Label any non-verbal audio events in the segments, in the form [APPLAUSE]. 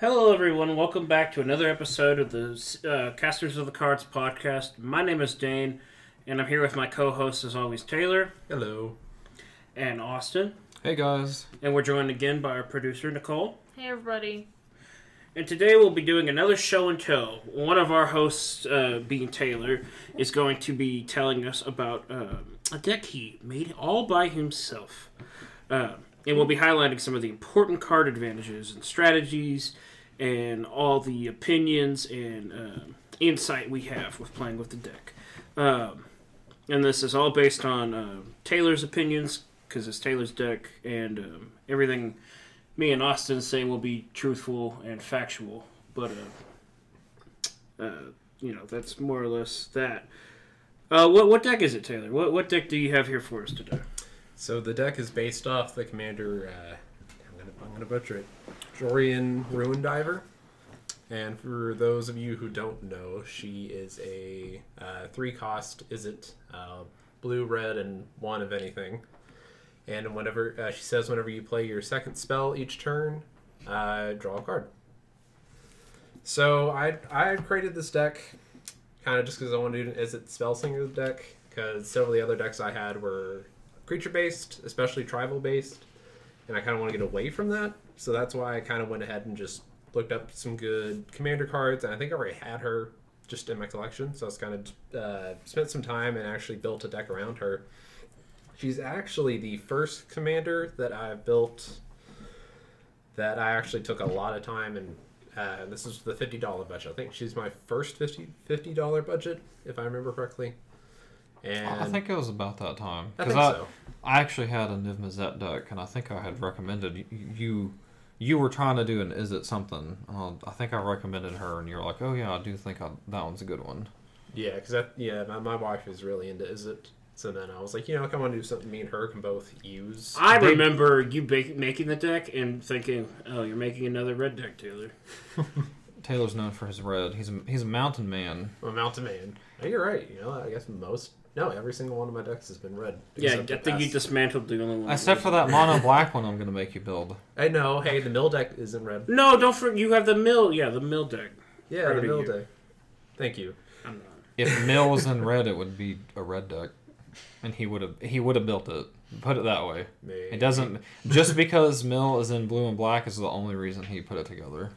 Hello, everyone. Welcome back to another episode of the uh, Casters of the Cards podcast. My name is Dane, and I'm here with my co host, as always, Taylor Hello. and Austin. Hey guys. And we're joined again by our producer, Nicole. Hey everybody. And today we'll be doing another show and tell. One of our hosts, uh, being Taylor, is going to be telling us about um a deck he made all by himself. Uh, and we'll be highlighting some of the important card advantages and strategies and all the opinions and uh, insight we have with playing with the deck. Um, and this is all based on uh, Taylor's opinions because it's Taylor's deck, and um, everything me and Austin say will be truthful and factual. But uh, uh, you know, that's more or less that. Uh, what what deck is it, Taylor? What what deck do you have here for us today? So the deck is based off the commander. Uh, I'm gonna I'm gonna butcher it. Jori En Ruin Diver. And for those of you who don't know, she is a uh, three cost. Is it uh, blue, red, and one of anything? And whenever uh, she says, whenever you play your second spell each turn, draw a card. So I I created this deck kind of just because I wanted to do an Izzet Spell Slinger deck because several of the other decks I had were creature based, especially tribal based, and I kind of want to get away from that. So that's why I kind of went ahead and just looked up some good commander cards, and I think I already had her just in my collection. So I was kind of uh, spent some time and actually built a deck around her. She's actually the first commander that I've built that I actually took a lot of time and. Uh, this is the fifty dollar budget. I think she's my first 50 dollar budget, if I remember correctly. And I think it was about that time. I 'Cause think so. I actually had a Niv Mizzet deck, and I think I had recommended you. You were trying to do an Izzet something? Uh, I think I recommended her, and you're like, oh yeah, I do think I, that one's a good one. Yeah, because yeah, my, my wife is really into Izzet. So then I was like, you know, I want to do something me and her can both use. I They- remember you ba- making the deck and thinking, "Oh, you're making another red deck, Taylor." [LAUGHS] Taylor's known for his red. He's a, he's a mountain man. I'm a mountain man. You're right. You know, I guess most no, every single one of my decks has been red. Yeah, I except the think you past- dismantled the only one. Except for that mono black [LAUGHS] one, I'm gonna make you build. I know. Hey, the mill deck isn't red. No, don't forget you have the mill. Yeah, the mill deck. Yeah, Proud the of mill you. deck. Thank you. I'm not. If Mill was in red, it would be a red deck, and he would have he would have built it. Put it that way. Maybe. It doesn't just because Mill is in blue and black is the only reason he put it together.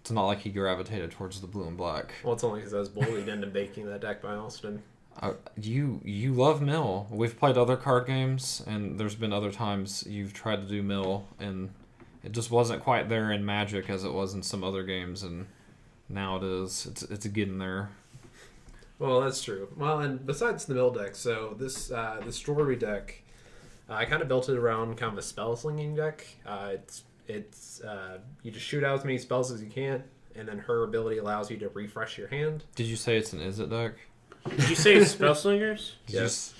It's not like he gravitated towards the blue and black. Well, it's only because I was bullied into making that deck by Austin. Uh, you you love Mill. We've played other card games, and there's been other times you've tried to do Mill, and it just wasn't quite there in Magic as it was in some other games, and now it is. It's it's getting there. Well, that's true. Well, and besides the mill deck, so this uh, this jewelry deck, uh, I kind of built it around kind of a spell slinging deck. Uh, it's it's uh, you just shoot out as many spells as you can, and then her ability allows you to refresh your hand. Did you say it's an Izzet deck? Did you say it's spell slingers? Did [LAUGHS] Yes.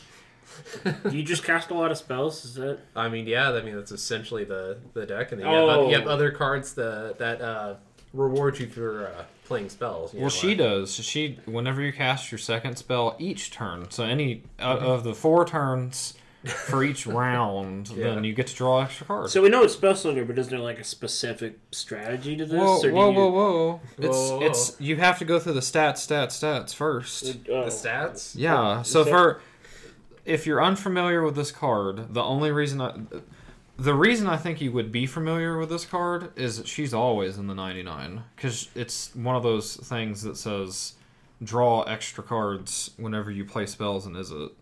Do you just cast a lot of spells? Is that? I mean, yeah, I mean that's essentially the the deck, and then you, have, Oh. you have other cards that that uh, reward you for uh, playing spells. you Well, know, she does. She whenever you cast your second spell each turn, so any uh, of the four turns for each round, [LAUGHS] Yeah. then you get to draw extra cards. So we know it's spell slinger, but is there like a specific strategy to this? whoa, or do whoa, you- whoa, whoa! It's Whoa, whoa. it's you have to go through the stats, stats, stats first. Oh. the stats. Yeah. Oh, is So that- for if you're unfamiliar with this card, the only reason I the reason I think you would be familiar with this card is that she's always in the 99 because it's one of those things that says draw extra cards whenever you play spells and is it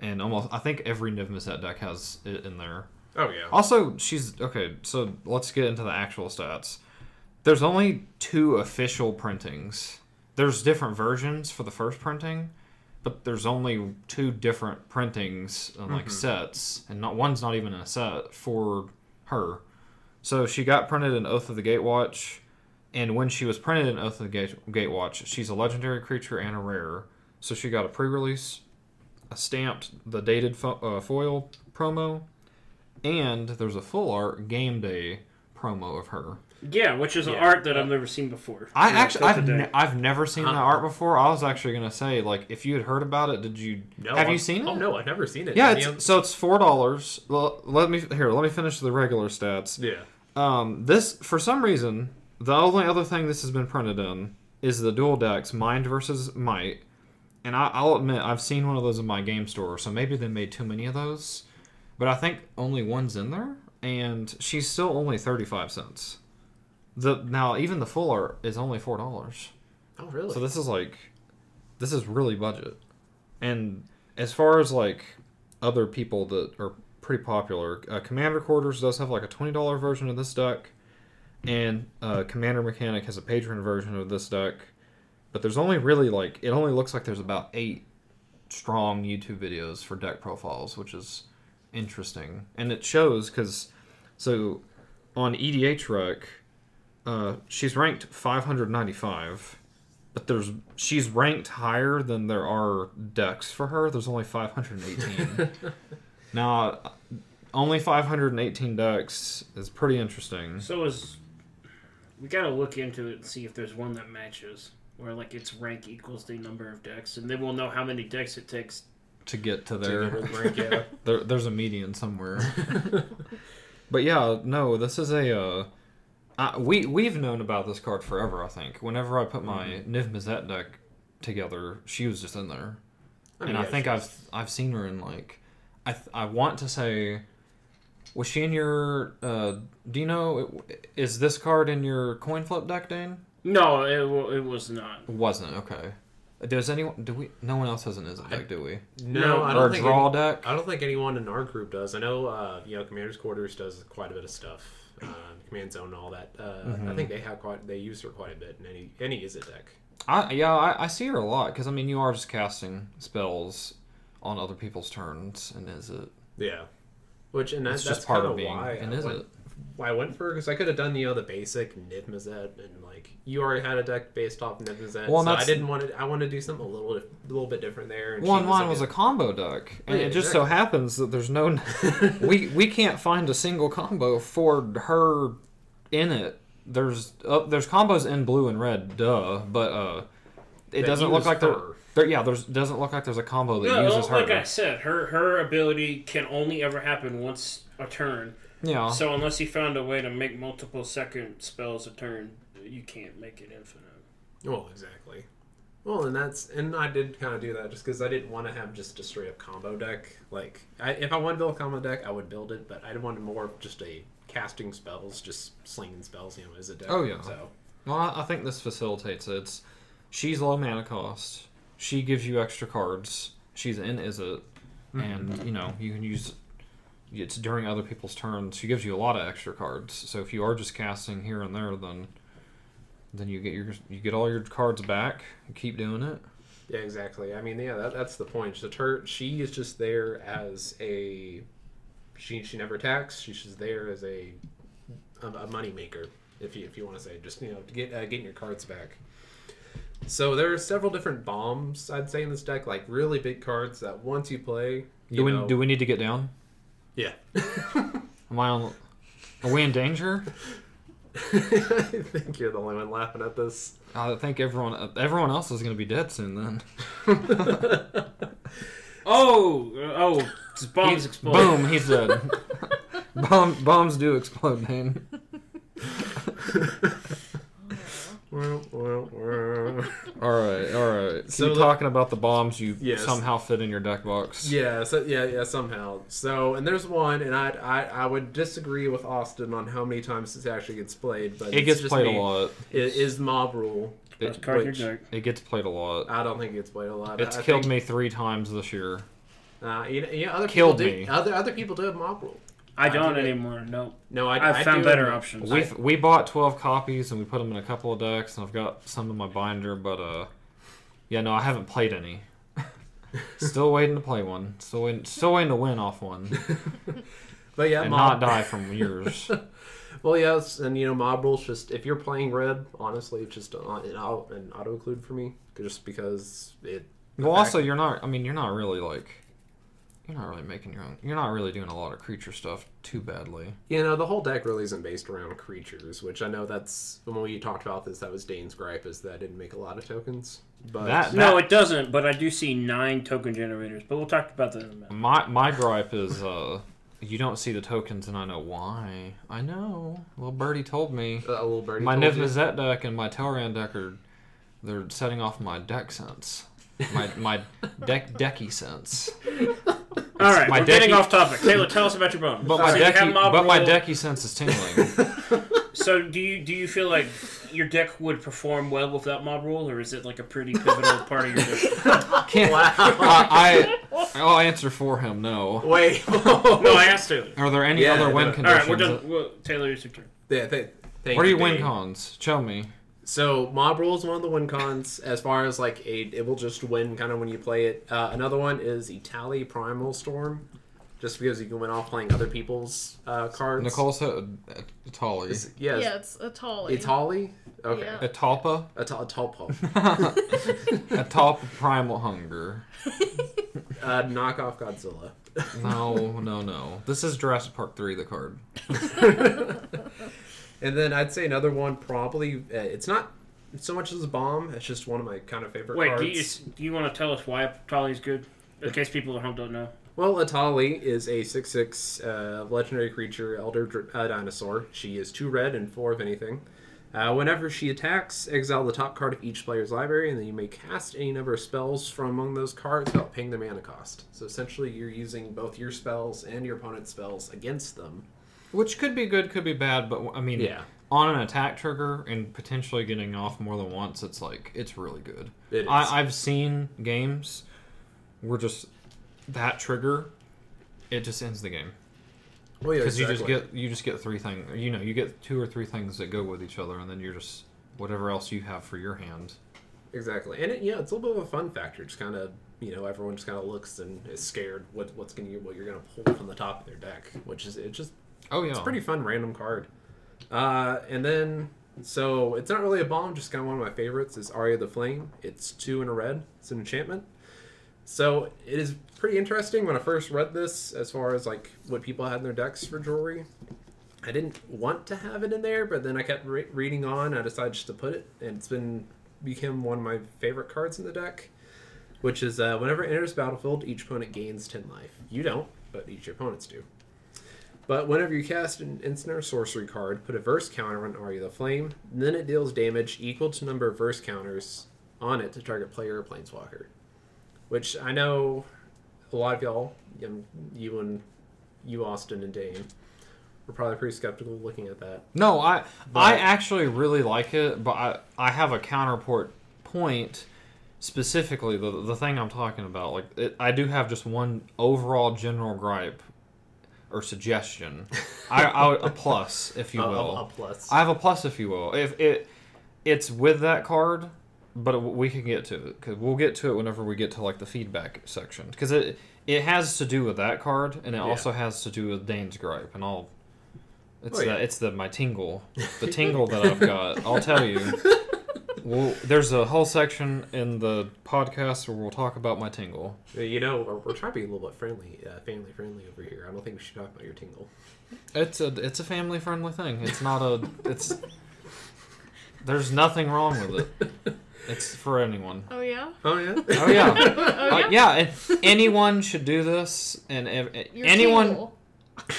and almost I think every Niv Mizzet deck has it in there. Oh yeah. Also, she's okay. So let's get into the actual stats. There's only two official printings. There's different versions for the first printing, but there's only two different printings and like mm-hmm. sets, and not one's not even in a set for her. So she got printed in Oath of the Gatewatch, and when she was printed in Oath of the Gate- Gatewatch, she's a legendary creature and a rare. So she got a pre-release, a stamped, the dated fo- uh, foil promo, and there's a full art game day promo of her. Yeah, which is an Yeah. art that I've never seen before. I Yeah, actually, till I've, today. ne- I've never seen that Huh. art before. I was actually gonna say, like, if you had heard about it, did you No, have I- you seen it? Oh no, I've never seen it. Yeah, Any it's, of- so it's four dollars. Well, let me here. Let me finish the regular stats. yeah. Um, this for some reason, the only other thing this has been printed in is the dual decks Mind versus Might. And I, I'll admit, I've seen one of those in my game store, so maybe they made too many of those. But I think only one's in there, and she's still only 35 cents. The Now, even the full art is only $4. Oh, really? So this is like, this is really budget. And as far as like other people that are pretty popular, uh, Commander Quarters does have like a twenty dollar version of this deck, and uh, Commander Mechanic has a patron version of this deck. But there's only really like it only looks like there's about eight strong YouTube videos for deck profiles, which is interesting, and it shows because so on EDHREC, uh, she's ranked 595 but there's she's ranked higher than there are decks for her. There's only 518. [LAUGHS] now, only 518 decks is pretty interesting So is we gotta look into it and see if there's one that matches, where like its rank equals the number of decks, and then we'll know how many decks it takes. to get to To there. rank, yeah. [LAUGHS] there there's a median somewhere. [LAUGHS] but yeah, no, this is a. Uh, uh, we we've known about this card forever. I think. Whenever I put my Niv Mizzet deck together, she was just in there. mean, and I think I've I've seen her in like I th- I want to say was she in your uh do you know is this card in your coin flip deck Dane? No, it, wa- it was not. It wasn't okay. Does anyone do we no one else has an Izzet deck, do we? No, No, I Or don't a think draw any- deck? I don't think anyone in our group does. I know, uh, you know, Commander's Quarters does quite a bit of stuff. Uh, Command Zone and all that. Uh, Mm-hmm. I think they have quite. They use her quite a bit in any any Izzet deck. I yeah, I, I see her a lot because I mean you are just casting spells on other people's turns and is it Yeah, which and that, it's that's just part kind of being why and I is went, it? Why I went for because I could have done you know the basic Niv Mizzet and like you already had a deck based off Niv Mizzet. Well, so I didn't want to. I wanted to do something a little a little bit different there. And One she mine like was a combo deck, and Yeah, it just so happens that there's no [LAUGHS] we we can't find a single combo for her in it. There's uh, there's combos in blue and red, duh, but uh, it That doesn't look like there, her. there. Yeah, there's doesn't look like there's a combo that No, uses her. like I said, her her ability can only ever happen once a turn. Yeah, So unless you found a way to make multiple second spells a turn, you can't make it infinite. Well, exactly. Well, and that's and I did kind of do that just because I didn't want to have just a straight up combo deck. Like, I, if I wanted to build a combo deck, I would build it, but I wanted more just a casting spells, just slinging spells. You know, as a deck. Oh, yeah. So Well, I I think this facilitates it. It's, she's low mana cost. She gives you extra cards. She's in Izzet, mm-hmm. and you know you can use. It's during other people's turns. She gives you a lot of extra cards. So if you are just casting here and there, then then you get your you get all your cards back. You keep doing it. yeah, exactly. I mean, yeah, that, that's the point. Just her, she is just there as a. She she never attacks. She's just there as a a, a money maker, if you if you want to say, just you know, to get uh, getting your cards back. So there are several different bombs I'd say in this deck, like really big cards that once you play, you Do we know, do we need to get down? Yeah. [LAUGHS] Am I on? Are we in danger? [LAUGHS] I think you're the only one laughing at this. I think everyone everyone else is going to be dead soon. Then [LAUGHS] Oh, uh, oh, bombs He- explode. Boom, he's dead. Bomb, bombs do explode, Dane. Well, well, well. All right, all right. So Keep the- talking about the bombs you Yes. somehow fit in your deck box. Yeah, so yeah, yeah, somehow. So, and there's one, and I, I, I would disagree with Austin on how many times this actually gets played, but It it's gets just played me. a lot. It is mob rule. Best It, card which- your deck. it gets played a lot. I don't think it gets played a lot. It's I killed think, me three times this year. Uh, you know, yeah, other Killed people me. Other other people do have mob rule. I don't do anymore. No, No, I, I've I found do better have- options. We we bought twelve copies and we put them in a couple of decks, and I've got some in my binder. But uh, yeah, no, I haven't played any. [LAUGHS] Still waiting to play one. Still waiting, still waiting to win off one [LAUGHS] But yeah, and mob. not die from years. [LAUGHS] Well, yes, and you know, mob rules just if you're playing red, honestly, it's just uh, an, auto, an auto include for me, just because it. Well, also you're not. I mean, you're not really like. You're not really making your own. You're not really doing a lot of creature stuff too badly. You know, the whole deck really isn't based around creatures, which I know that's when we talked about this. That was Dane's gripe is that I didn't make a lot of tokens. But That- no, it doesn't. But I do see nine token generators. But we'll talk about that in a minute. My my gripe is uh, you don't see the tokens, and I know why. I know. Little birdie told me. A little birdie. my told. Niv-Mizzet deck and my Talrand deck are they're setting off my deck sense. My my [LAUGHS] deck decky sense. All right, my we're getting off topic. Taylor, tell us about your bone. But my So you decky mob but my decky sense is tingling. [LAUGHS] So do you do you feel like your deck would perform well without mob rule, or is it like a pretty pivotal part of your deck? [LAUGHS] Can't, I, I I'll answer for him. No. Wait. [LAUGHS] No, I asked Taylor. Are there any Yeah, other win no. All conditions? right, we're done. Well, Taylor, it's your turn. yeah, th- thank What are your you, win cons? Show me. So mob rule is one of the win cons as far as like a it will just win kind of when you play it. Uh, another one is Etali Primal Storm, just because you can win off playing other people's uh, cards. Nicole said uh, Atali. Is- yes, Yeah, it's Itali. Itali. Okay, Yeah. Atalpa. Atal- Atalpo. Atalpa Primal Hunger. [LAUGHS] uh, knockoff Godzilla. No, no, no. This is Jurassic Park 3, the card. [LAUGHS] [LAUGHS] And then I'd say another one probably uh, it's not so much as a bomb. It's just one of my kind of favorite Wait, cards. do you, do you want to tell us why Tali's good? In case people at home don't know. Well, Atali is a 6 6 uh, legendary creature, Elder uh, Dinosaur. She is 2 red and 4 of anything. Uh, whenever she attacks, exile the top card of each player's library, and then you may cast any number of spells from among those cards without paying their mana cost. So essentially, you're using both your spells and your opponent's spells against them. Which could be good, could be bad, but I mean, Yeah. on an attack trigger and potentially getting off more than once, it's like, it's really good. It is. I, I've seen games where just that trigger, it just ends the game. well, yeah, Because you just get you just get three things, you know, you get two or three things that go with each other, and then you're just whatever else you have for your hand. Exactly, and it, know, it's a little bit of a fun factor. Just kind of, you know, everyone just kind of looks and is scared what what's gonna what you're gonna pull from the top of their deck, which is it just Oh yeah, it's a pretty fun random card. Uh, and then so it's not really a bomb, just kind of one of my favorites is Aria the Flame. It's two in a red. It's an enchantment. So it is pretty interesting when I first read this, as far as like what people had in their decks for jewelry. I didn't want to have it in there, but then I kept re- reading on. I decided just to put it, and it's been become one of my favorite cards in the deck. Which is uh, whenever it enters battlefield, each opponent gains ten life. You don't, but each your opponents do. But whenever you cast an instant or sorcery card, put a verse counter on Aria the Flame, and then it deals damage equal to number of verse counters on it to target player or planeswalker. Which I know a lot of y'all, um, you and you, Austin and Dane, were probably pretty skeptical looking at that. No, I But- I actually really like it, but I I have a counterport point specifically the the thing I'm talking about. Like it, I do have just one overall general gripe or suggestion. [LAUGHS] I, I a plus, if you a- will. a plus. I have a plus, if you will. If it it's with that card, but it, we can get to it because we'll get to it whenever we get to like the feedback section because it it has to do with that card and it Yeah. also has to do with Dane's gripe and I'll. It's Oh, yeah. the it's the my tingle, [LAUGHS] the tingle that I've got. I'll tell you. [LAUGHS] Well, there's a whole section in the podcast where we'll talk about my tingle. Uh, You know, we're, we're trying to be a little bit friendly, uh, family friendly over here. I don't think we should talk about your tingle. It's a it's a family friendly thing. It's not a it's. There's nothing wrong with it. It's for anyone. Oh yeah. Oh yeah. Oh yeah, [LAUGHS] Oh Uh, yeah. yeah. and anyone should do this, and ev- Your anyone tingle.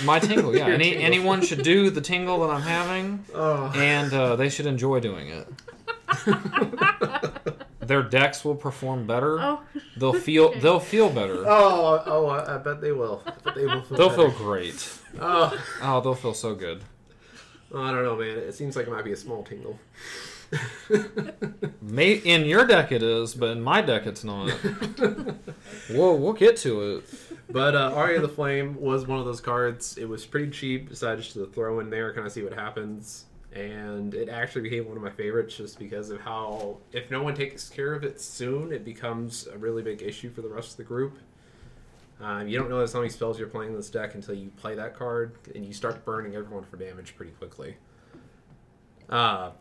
my tingle. Yeah, [LAUGHS] any tingle. anyone should do the tingle that I'm having, Oh. and uh, they should enjoy doing it. [LAUGHS] Their decks will perform better. Oh. They'll feel [LAUGHS] Okay. they'll feel better. Oh, oh, I I bet they will. I bet they will feel They'll better. feel great. [LAUGHS] Oh, Oh, they'll feel so good. I don't know, man. It seems like it might be a small tingle. May in your deck it is, but in my deck it's not. Whoa, we'll get to it. But uh, Aria the Flame was one of those cards. It was pretty cheap. Decided just to throw in there, kind of see what happens. And it actually became one of my favorites just because of how, if no one takes care of it soon, it becomes a really big issue for the rest of the group. Um, you don't realize how many spells you're playing in this deck until you play that card, and you start burning everyone for damage pretty quickly. Uh,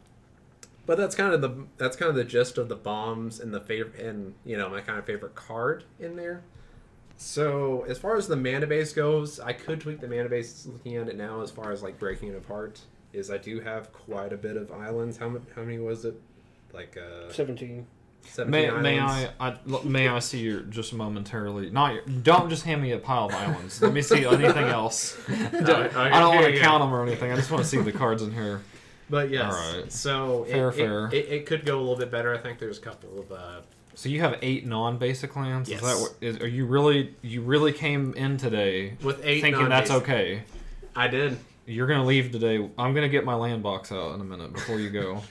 but that's kind of the that's kind of the gist of the bombs and the favorite and you know my kind of favorite card in there. So as far as the mana base goes, I could tweak the mana base looking at it now as far as like breaking it apart. Is I do have quite a bit of islands. How many, how many was it? Like uh, Seventeen. 17 May, may islands. I, I l- may I see your just momentarily? Not your, don't just hand me a pile of islands. Let me see anything else. [LAUGHS] Don't- I- I don't want to count go. them or anything. I just want to see the cards in here. But yes, Alright. so it- Fair, it, fair. It, it, could go a little bit better. I think there's a couple of uh, So you have eight non-basic lands. Is that Yes. what? Is, are you really? You really came in today with eight. thinking that's non-basic- okay? I did, You're gonna leave today. I'm gonna get my land box out in a minute before you go.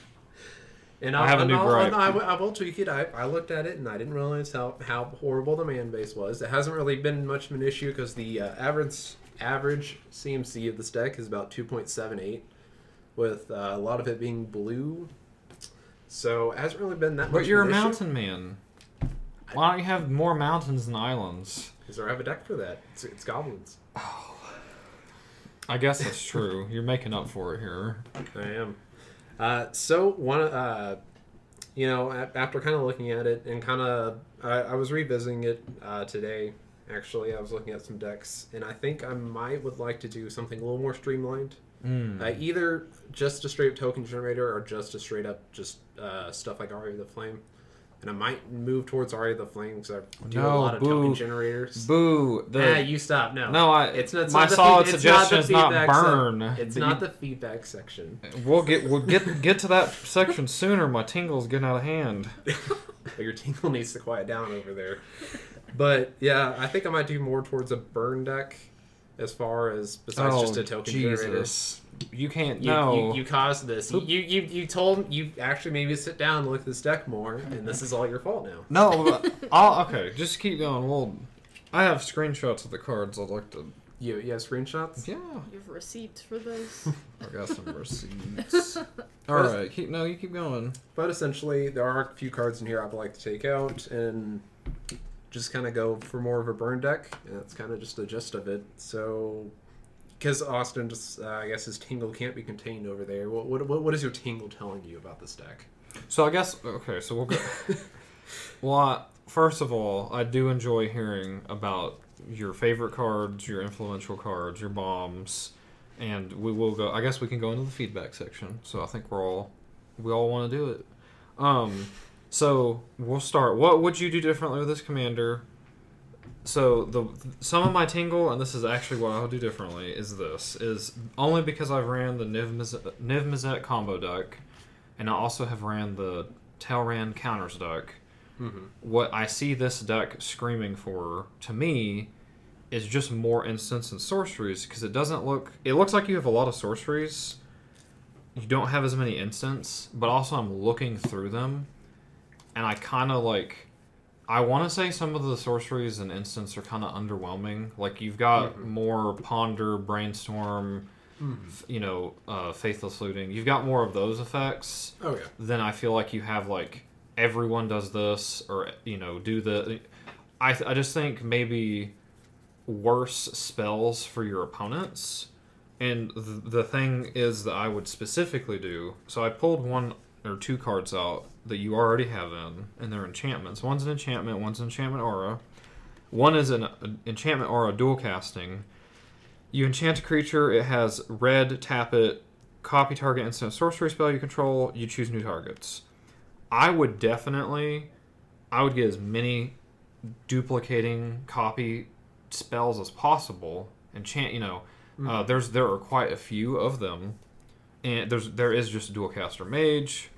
[LAUGHS] and I I'll, have a new I'll- gripe. I, will- I will tweak it. I, I looked at it and I didn't realize how, how horrible the man base was. It hasn't really been much of an issue because the uh, average average CMC of this deck is about 2.78, with uh, a lot of it being blue. So it hasn't really been that much. But you're a of an issue. mountain man. Why don't you have more mountains than islands? Because I have a deck for that. It's, it's goblins. I guess that's true. You're making up for it here. I am. Uh, so one, uh, you know, after kind of looking at it and kind of, I, I was revisiting it uh, today. Actually, I was looking at some decks, and I think I might would like to do something a little more streamlined. Mm. Uh, either just a straight up token generator, or just a straight up just uh, stuff like Aria of the Flame. And I might move towards Aria of the Flame because I do a lot of boo. token generators. Boo! The, you stop. No, no, I. it's not. It's my not solid it's not suggestion is not burn. It's The- not the feedback section. We'll get we'll get get to that section sooner. My tingle's getting out of hand. [LAUGHS] Your tingle needs to quiet down over there. But yeah, I think I might do more towards a burn deck as far as besides oh just a oh, token generator. Jesus! You can't. You, no. you, you caused this. You, you you you told you actually made me sit down and look at this deck more, and this is all your fault now. No, I'll, okay, just keep going. Well, I have screenshots of the cards. I'd like to. You you have screenshots? Yeah, You have receipts for this. [LAUGHS] I got some [LAUGHS] receipts. All right, keep no, you keep going. But essentially, there are a few cards in here I'd like to take out and just kind of go for more of a burn deck. And that's kind of just the gist of it. So, because Austin just, uh, I guess his tingle can't be contained over there. What, what, what is your tingle telling you about this deck? So I guess okay, so we'll go. [LAUGHS] well, I, first of all, I do enjoy hearing about your favorite cards, your influential cards, your bombs, and we will go. I guess we can go into the feedback section. So I think we're all we all want to do it. Um, so we'll start. What would you do differently with this commander? So the some of my tingle, and this is actually what I'll do differently, is this is only because I've ran the Niv Mizzet, combo deck, and I also have ran the Talrand counters deck. Mm-hmm. What I see this deck screaming for to me is just more instants and sorceries because it doesn't look. It looks like you have a lot of sorceries. You don't have as many instants, but also I'm looking through them, and I kind of like. I want to say some of the sorceries and instants are kind of underwhelming. Like you've got Mhm. more ponder, brainstorm, f- you know, uh, faithless looting. You've got more of those effects Oh yeah. then I feel like you have like everyone does this or you know do the. I I just think maybe worse spells for your opponents. And th- the thing is that I would specifically do. So I pulled one or two cards out that you already have in, and they're enchantments. One's an enchantment, one's an enchantment aura. One is an an enchantment aura dual casting. You enchant a creature, it has red, tap it, copy target instant sorcery spell you control, you choose new targets. I would definitely I would get as many duplicating copy spells as possible. Enchant you know, uh, there's there are quite a few of them. And there's there is just a Dualcaster Mage.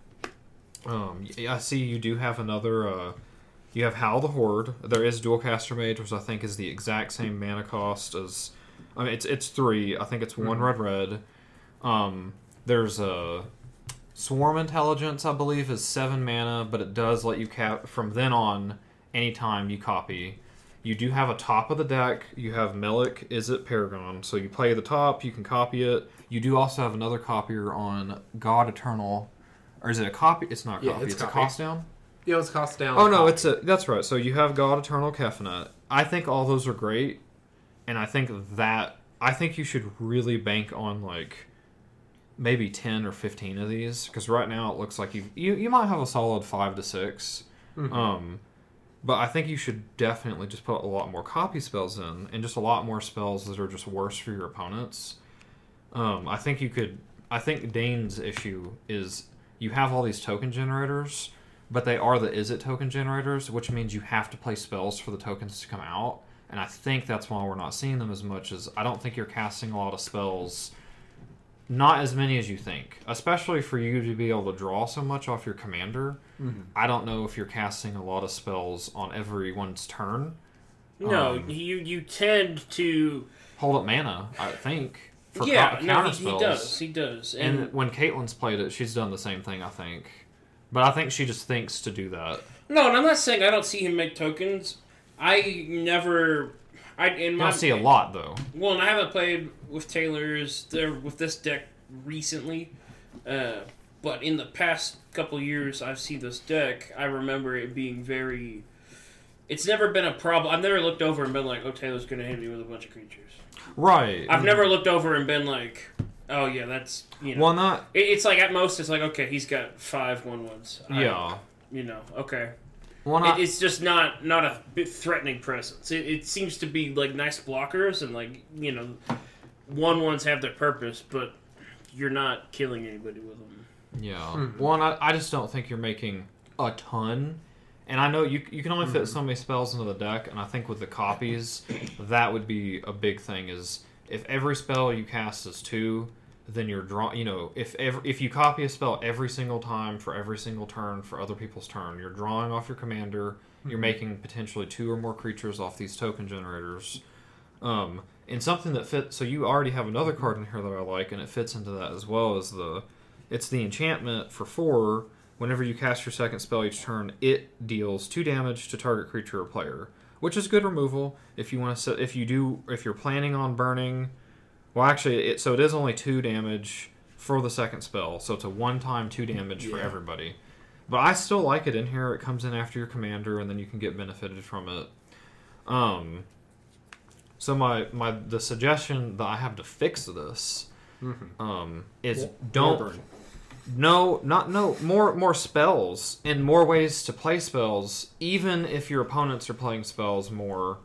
Um I see you do have another uh you have Howl the Horde. There is Dualcaster Mage, which I think is the exact same mana cost as I mean it's it's three. I think it's one Mhm. red red. Um, there's a swarm intelligence, I believe, is seven mana, but it does let you cap from then on anytime you copy. You do have a top of the deck. You have Melek, is it Paragon? So you play the top, you can copy it. You do also have another copier on God Eternal, or is it a copy? It's not a Yeah, copy. it's It's, a copy. cost down. Yeah, it's cost down. Oh no, it's a that's right. So you have God Eternal Kefnet. I think all those are great, and I think that I think you should really bank on like maybe ten or fifteen of these because right now it looks like you you you might have a solid five to 6 Mhm. Um, but I think you should definitely just put a lot more copy spells in, and just a lot more spells that are just worse for your opponents. Um, I think you could. I think Dane's issue is you have all these token generators, but they are the Izzet token generators, which means you have to play spells for the tokens to come out. And I think that's why we're not seeing them as much as I don't think you're casting a lot of spells. Not as many as you think, especially for you to be able to draw so much off your commander. I don't know if you're casting a lot of spells on everyone's turn. No, Um, you you tend to Hold up mana, I think. For yeah, co- no, counter he, he does, he does, and, And when Caitlin's played it, she's done the same thing, I think. But I think she just thinks to do that. no, and I'm not saying I don't see him make tokens. I never, I in my don't see a lot though. well, and I haven't played with Taylor's there with this deck recently, uh, but in the past couple years I've seen this deck. I remember it being very. It's never been a problem. I've never looked over and been like, "Oh, Taylor's gonna hit me with a bunch of creatures." Right. I've never looked over and been like, "Oh yeah, that's you know." Well, not. It- It's like at most, it's like okay, he's got five one ones. I- Yeah. you know, okay. Well, It, not. it's just not not a bit threatening presence. It, it seems to be like nice blockers and like you know, one ones have their purpose, but you're not killing anybody with them. Yeah. Hmm. Well, and I, I just don't think you're making a ton. And I know you you can only fit so many spells into the deck, and I think with the copies, that would be a big thing. Is if every spell you cast is two, then you're drawing. You know, if ever if you copy a spell every single time for every single turn for other people's turn, you're drawing off your commander. You're making potentially two or more creatures off these token generators. Um, and something that fits. So you already have another card in here that I like, and it fits into that as well as the. It's the enchantment for four. Whenever you cast your second spell each turn, it deals two damage to target creature or player, which is good removal if you want to. If you do, if you're planning on burning, well, actually, it so it is only two damage for the second spell, so it's a one-time two damage for everybody. But I still like it in here. It comes in after your commander, and then you can get benefited from it. Um. So my my the suggestion that I have to fix this, um, is don't. No, not no more more spells and more ways to play spells. Even if your opponents are playing spells more,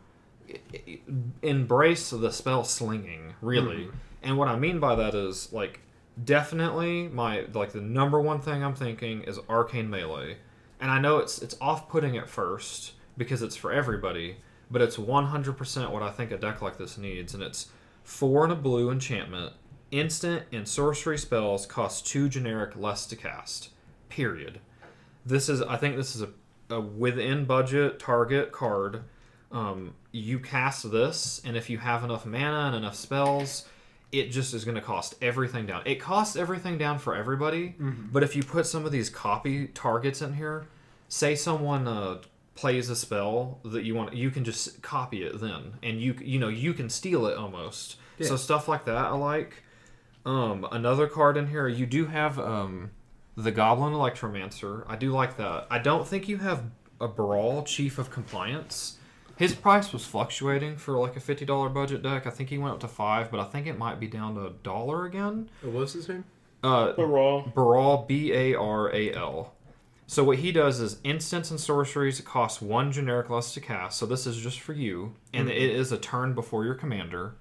embrace the spell slinging really. Mm-hmm. And what I mean by that is like definitely my like the number one thing I'm thinking is arcane melee. And I know it's it's off putting at first because it's for everybody, but it's 100% what I think a deck like this needs, and it's four and a blue enchantment. Instant and sorcery spells cost two generic less to cast. Period. This is I think this is a, a within budget target card. Um, you cast this, and if you have enough mana and enough spells, it just is going to cost everything down. It costs everything down for everybody, but if you put some of these copy targets in here, say someone uh, plays a spell that you want, you can just copy it then, and you you know you can steal it almost. So stuff like that I like. Um, another card in here, you do have um, the Goblin Electromancer. I do like that. I don't think you have a Brawl Chief of Compliance. His price was fluctuating for like a fifty dollar budget deck. I think he went up to five, but I think it might be down to a dollar again. What was his name? Uh, raw. Baral, B A R A L. So what he does is instants and sorceries cost one generic less to cast. So this is just for you, and it is a turn before your commander.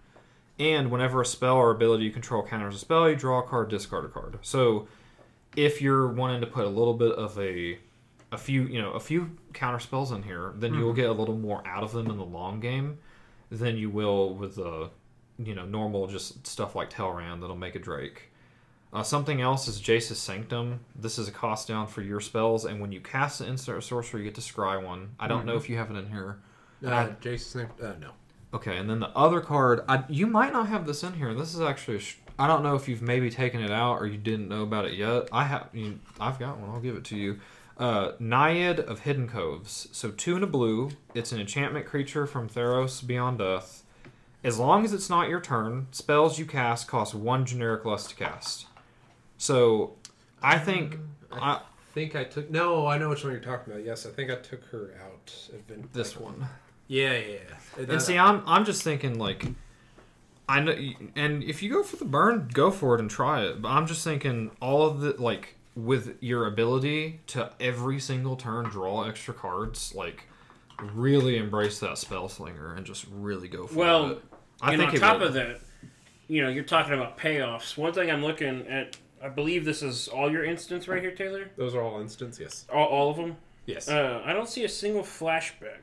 And whenever a spell or ability you control counters a spell, you draw a card, discard a card. So if you're wanting to put a little bit of a a few you know a few counter spells in here, then you'll get a little more out of them in the long game than you will with the you know normal just stuff like Talrand that'll make a Drake. Uh, something else is Jace's Sanctum. This is a cost down for your spells, and when you cast an instant or sorcery, you get to scry one. I don't know if you have it in here. Uh, Jason's name? Uh, no. Okay, and then the other card, I, you might not have this in here. This is actually, I don't know if you've maybe taken it out or you didn't know about it yet. I have, you, I've got one. I'll give it to you. Uh, Naiad of Hidden Coves. So two and a blue. It's an enchantment creature from Theros Beyond Death. As long as it's not your turn, spells you cast cost one generic less to cast. So, I think I, think I took. No, I know which one you're talking about. Yes, I think I took her out. This one. Yeah, yeah. yeah. And see, I'm I'm just thinking like, I know, and if you go for the burn, go for it and try it. But I'm just thinking all of the like with your ability to every single turn draw extra cards, like really embrace that spell slinger and just really go for Well, it. Well, I and think on top would. of that, you know, you're talking about payoffs. One thing I'm looking at I believe this is all your instants right here, Taylor. Those are all instants. Yes. All, all of them. Yes. Uh, I don't see a single flashback.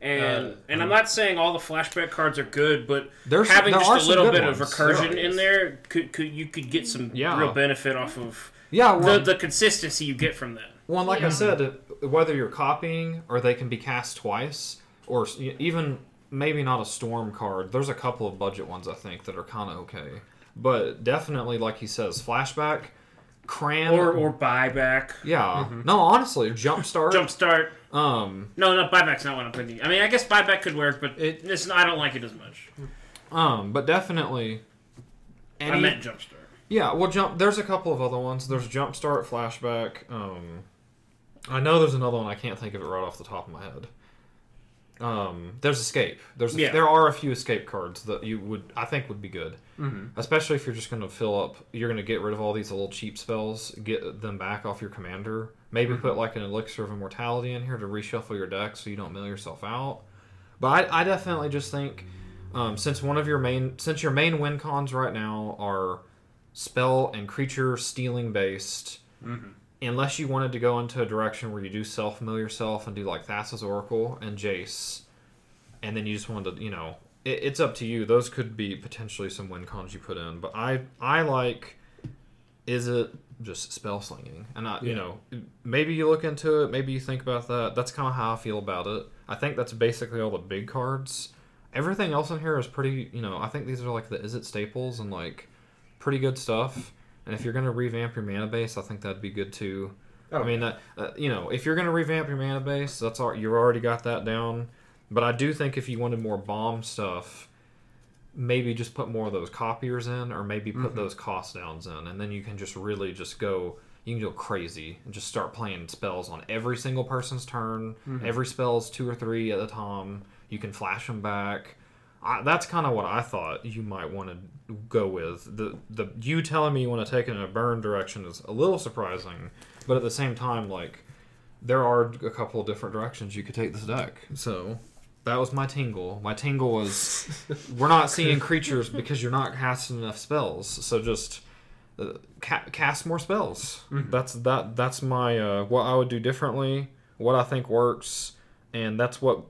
And Uh, and I'm not saying all the flashback cards are good, but There's- having there just a little good bit of recursion There in there could, could you could get some Yeah. real benefit off of Yeah, well, the, the consistency you get from that. Well, like I said, whether you're copying or they can be cast twice, or even maybe not a storm card. There's a couple of budget ones I think that are kind of okay, but definitely, like he says, flashback, cram, Or or buyback, yeah. No, honestly, jumpstart. jumpstart. Um, No, no, buyback's not what I'm thinking. I mean, I guess buyback could work, but It- it's I don't like it as much. um, but definitely. I Any, meant jumpstart. Yeah, well, jump. There's a couple of other ones. There's Jumpstart, Flashback. Um, I know there's another one. I can't think of it right off the top of my head. Um, there's Escape. There's Yeah. there are a few Escape cards that you would I think would be good, Mm-hmm. especially if you're just going to fill up. You're going to get rid of all these little cheap spells, get them back off your commander. Maybe put like an Elixir of Immortality in here to reshuffle your deck so you don't mill yourself out. But I, I definitely just think um, since one of your main since your main win cons right now are spell and creature stealing based, unless you wanted to go into a direction where you do self mill yourself and do like Thassa's Oracle and Jace, and then you just wanted to you know it, it's up to you. Those could be potentially some win cons you put in, but I I like is it just spell slinging? And I you know maybe you look into it maybe you think about that. That's kind of how i feel about it. I think that's basically all the big cards. Everything else in here is pretty you know i think these are like the Izzet staples and like pretty good stuff and if you're going to revamp your mana base i think that'd be good too. Oh, i mean that uh, you know if you're going to revamp your mana base that's all you've already got that down. But i do think if you wanted more bomb stuff maybe just put more of those copiers in or maybe put those cost downs in. And then you can just really just go you can go crazy and just start playing spells on every single person's turn every spell's two or three at a time. You can flash them back I, that's kind of what i thought you might want to go with the the you telling me you want to take it in a burn direction is a little surprising but at the same time like there are a couple of different directions you could take this deck so that was my tingle. My tingle was [LAUGHS] we're not seeing creatures because you're not casting enough spells. So just uh, ca- cast more spells. That's that. That's my uh, what I would do differently. What I think works, and that's what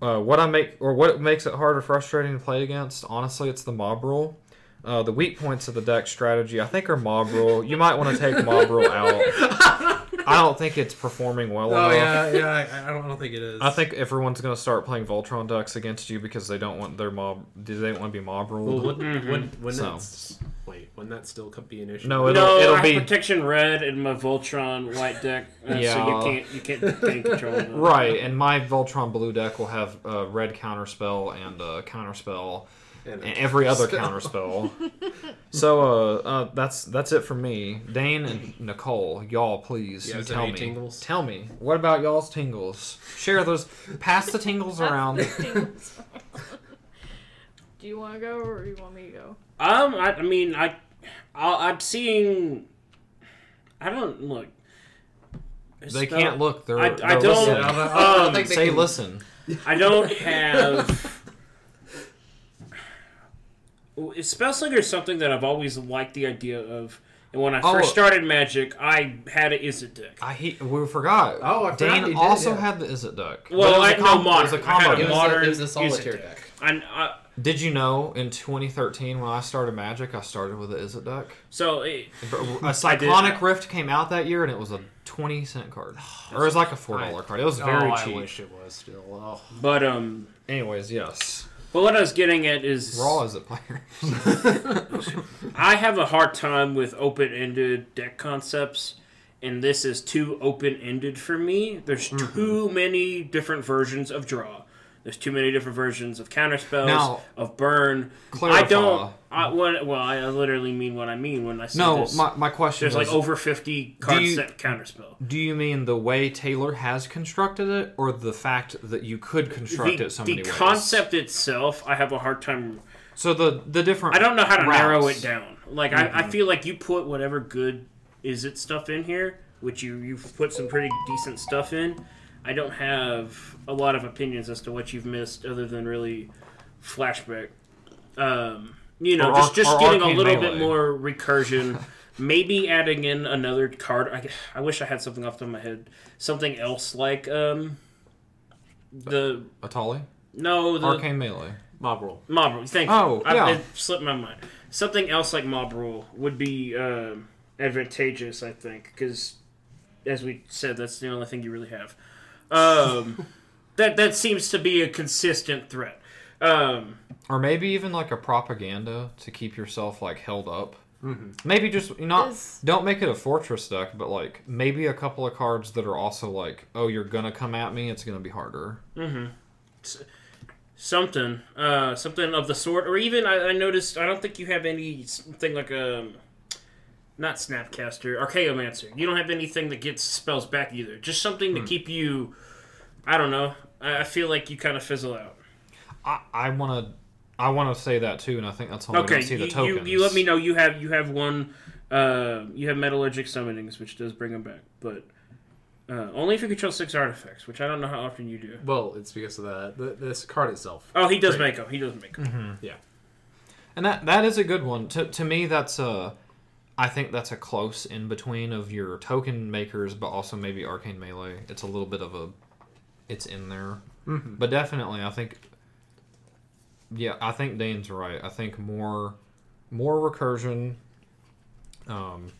uh, what I make or what makes it hard or frustrating to play against. Honestly, it's the mob rule. Uh, the weak points of the deck strategy, I think, are mob rule. You might want to take mob rule out. [LAUGHS] I don't think it's performing well Oh enough. yeah, yeah. I, I don't, I don't think it is. I think everyone's gonna start playing Voltron decks against you because they don't want their mob. Do they want to be mob Well, ruled? wouldn't, wouldn't, wouldn't So. that's wait? Wouldn't that still co- be an issue? No, it'll, no, it'll I be have protection red in my Voltron white deck, uh, so you can't you can't gain control of it. right. And my Voltron blue deck will have a red counterspell and a counterspell And and every other counterspell. [LAUGHS] so uh, uh, that's that's it for me. Dane and Nicole, y'all, please You you tell me. tingles? Tell me what about y'all's tingles? Share those. Pass the tingles around. [LAUGHS] Do you want to go or do you want me to go? Um, I, I mean, I, I, I'm seeing. I don't look. They Spell- can't look. They're, I, I they're don't. I don't- I don't Um, think they Say can- listen. I don't [LAUGHS] have. Spell Slinger is something that I've always liked the idea of, and when I Oh. first started Magic, I had an Izzet deck. I he, we forgot. Oh, I forgot Dane you did, also yeah. had the Izzet deck. Well, But it was I a know com- modern. It was a I had combo a deck. It was a- modern it was a Izzet solitaire deck. deck. And uh, Did you know in 2013 when I started Magic, I started with the Izzet deck? so it, A Cyclonic Rift came out that year, and it was a 20 cent card, [SIGHS] or it was like a four dollar card. It was very oh, cheap. I wish it was still. Oh. but um, Anyways, yes, but what I was getting at is we're all Izzet. I have a hard time with open-ended deck concepts, and this is too open-ended for me. There's Mm-hmm. too many different versions of draw. There's too many different versions of counterspells, Now, of burn. clarify. I don't. I, what, well, I literally mean what I mean when I say no, this. my, my question There's like over 50 card you- set counterspell. do you mean the way Taylor has constructed it, or the fact that you could construct The, it so the many ways? concept itself, I have a hard time So the the different. I don't know how to routes. narrow it down. Like I, Mm-hmm. I feel like you put whatever good Izzet stuff in here, which you you've put some pretty decent stuff in. I don't have a lot of opinions as to what you've missed, other than really flashback. Um, you know, Or just just or getting a little melee. bit more recursion. maybe adding in another card. I, I wish I had something off the top of my head. Something else like um the Atali? no the Arcane Melee. Mob rule. mob rule. Thank Oh, you. I, yeah. It slipped my mind. Something else like mob rule would be um advantageous, I think, because as we said, that's the only thing you really have. Um, that that seems to be a consistent threat. Um, Or maybe even like a propaganda to keep yourself like held up. Maybe just not. Is- Don't make it a fortress deck, but like maybe a couple of cards that are also like, oh, you're gonna come at me. It's gonna be harder. Mm-hmm. something, uh, something of the sort, or even I, I noticed. I don't think you have anything like a, not Snapcaster, Archaeomancer. You don't have anything that gets spells back either. Just something to keep you. I don't know. I I feel like you kind of fizzle out. I I want to. I want to say that too, and I think that's why we Okay, don't see the you, you, tokens. you let me know you have you have one. Uh, you have metallurgic summonings, which does bring them back, but uh, only if you control six artifacts, which I don't know how often you do. Well, it's because of that the this card itself. Oh, he does Right. make them. He does make them. Yeah. And that that is a good one. To to me, that's a. I think that's a close in between of your token makers, but also maybe arcane melee. It's a little bit of a. It's in there, mm-hmm. but definitely, I think. Yeah, I think Dane's right. I think more, more recursion. Um,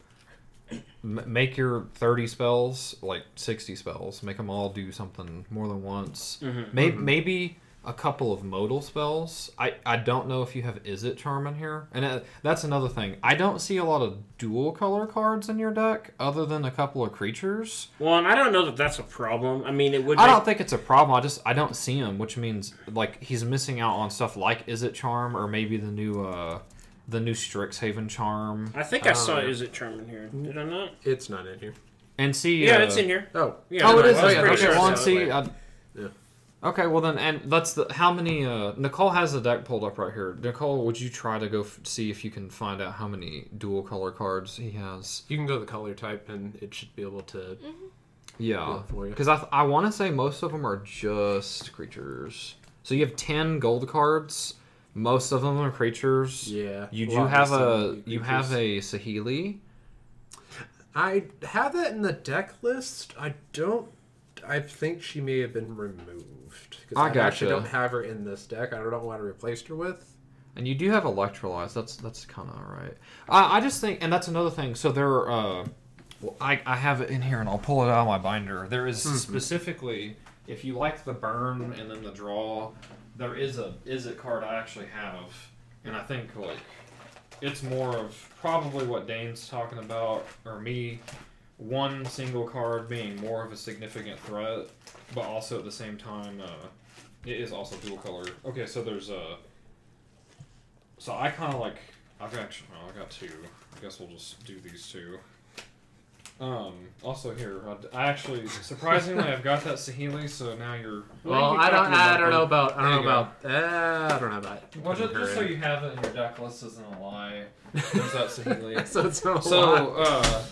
m- make your thirty spells like sixty spells. Make them all do something more than once. Mm-hmm. Mm-hmm. Maybe maybe a couple of modal spells. I I don't know if you have Izzet charm in here, and uh, that's another thing. I don't see a lot of dual color cards in your deck other than a couple of creatures. Well, and I don't know that that's a problem. I mean, it would. I make- don't think it's a problem. I just I don't see him, which means like he's missing out on stuff like Izzet charm or maybe the new uh the new Strixhaven charm. I think I saw. Uh, Is it charm in here? Did I not? It's not in here. And see Yeah, uh, it's in here. Oh. Yeah, oh, no, it is. I was yeah, pretty okay, sure well, and see, I, Yeah. Okay, well then, and that's the how many. Uh, Nicole has the deck pulled up right here. Nicole, would you try to go f- see if you can find out how many dual color cards he has? You can go to the color type, and it should be able to. Yeah, Yeah, because I th- I want to say most of them are just creatures. So you have ten gold cards. Most of them are creatures. Yeah. You do have a you have a Saheeli. I have that in the deck list. I don't. I think she may have been removed because I I, actually don't have her in this deck. I don't know what I replaced her with. And you do have electrolyze. That's that's kind of alright. I, I just think, and that's another thing. So there, uh, well, I I have it in here, and I'll pull it out of my binder. There is specifically, if you like the burn and then the draw, there is a Izzet card I actually have, and I think like it's more of probably what Dane's talking about, or me. One single card being more of a significant threat, but also at the same time, uh, it is also dual color. Okay, so there's a. So I kind of like. I've got. Oh, I got two. I guess we'll just do these two. Um. Also here, I- I actually surprisingly I've got that Saheeli, so now you're. Well, you I don't. I don't know about. I don't know about. Uh, I don't know about. Well, just, just so you have it in your deck list isn't a lie. [LAUGHS] There's that Saheeli. [LAUGHS] so it's not a lot. So, uh,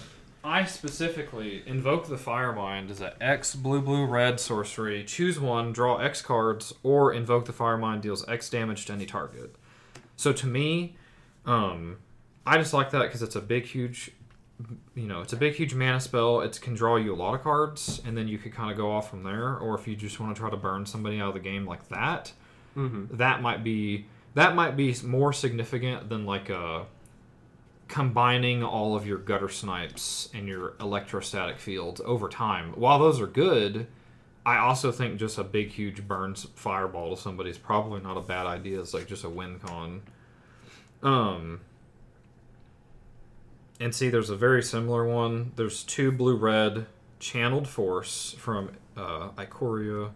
I specifically invoke the Firemind as an X blue blue red sorcery. Choose one, draw X cards, or invoke the Firemind deals X damage to any target. So to me, um, I just like that because it's a big, huge, you know, it's a big, huge mana spell. It can draw you a lot of cards, and then you could kind of go off from there. Or if you just want to try to burn somebody out of the game like that, that might be that might be more significant than like a combining all of your Guttersnipes and your electrostatic fields over time. While those are good, I also think just a big, huge burns fireball to somebody is probably not a bad idea. It's like just a win con. Um, and see, there's a very similar one. There's two blue red channeled force from uh, Ikoria.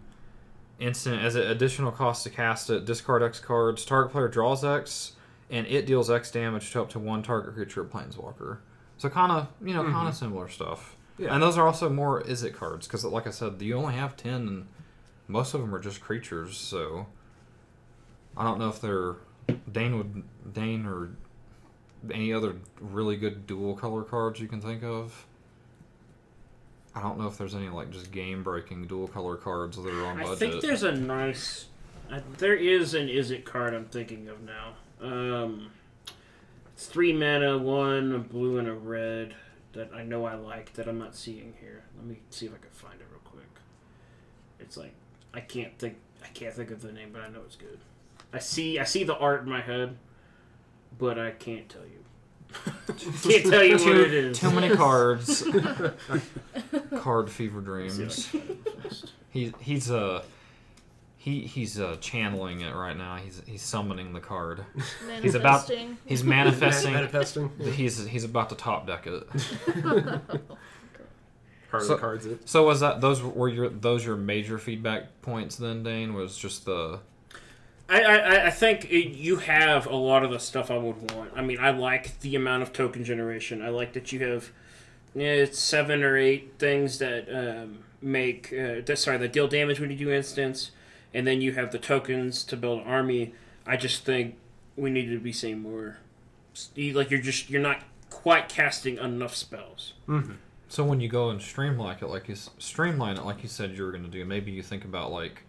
Instant as an additional cost to cast it, discard X cards. Target player draws X, and it deals X damage to up to one target creature or planeswalker. So kind of you know kind of similar stuff. Yeah. And those are also more Izzet cards because like I said, you only have ten, and most of them are just creatures. So I don't know if they're Dane would Dane or any other really good dual color cards you can think of. I don't know if there's any like just game breaking dual color cards that are on budget. I think there's a nice. Uh, there is an Izzet card I'm thinking of now. Um, It's three mana, one a blue and a red that I know I like that I'm not seeing here. Let me see if I can find it real quick. It's like I can't think I can't think of the name, but I know it's good. I see I see the art in my head, but I can't tell you. [LAUGHS] can't tell you [LAUGHS] what it Too, many [LAUGHS] cards. Card fever Let's see if I dreams. can find it first. He he's uh he he's uh channeling it right now. He's he's summoning the card. He's about- Manifesting. He's [LAUGHS] manifesting. Manifesting. he's he's about to top deck it. [LAUGHS] Part So- of the cards. It. So was that those were your those your major feedback points then, Dane? Was just the I, I, I think it, you have a lot of the stuff I would want. I mean, I like the amount of token generation. I like that you have yeah, it's seven or eight things that um, make uh, that, sorry that deal damage when you do instants, and then you have the tokens to build an army. I just think we need to be seeing more. Like you're just you're not quite casting enough spells. so when you go and streamline it like you streamline it like you said you were going to do. Maybe you think about like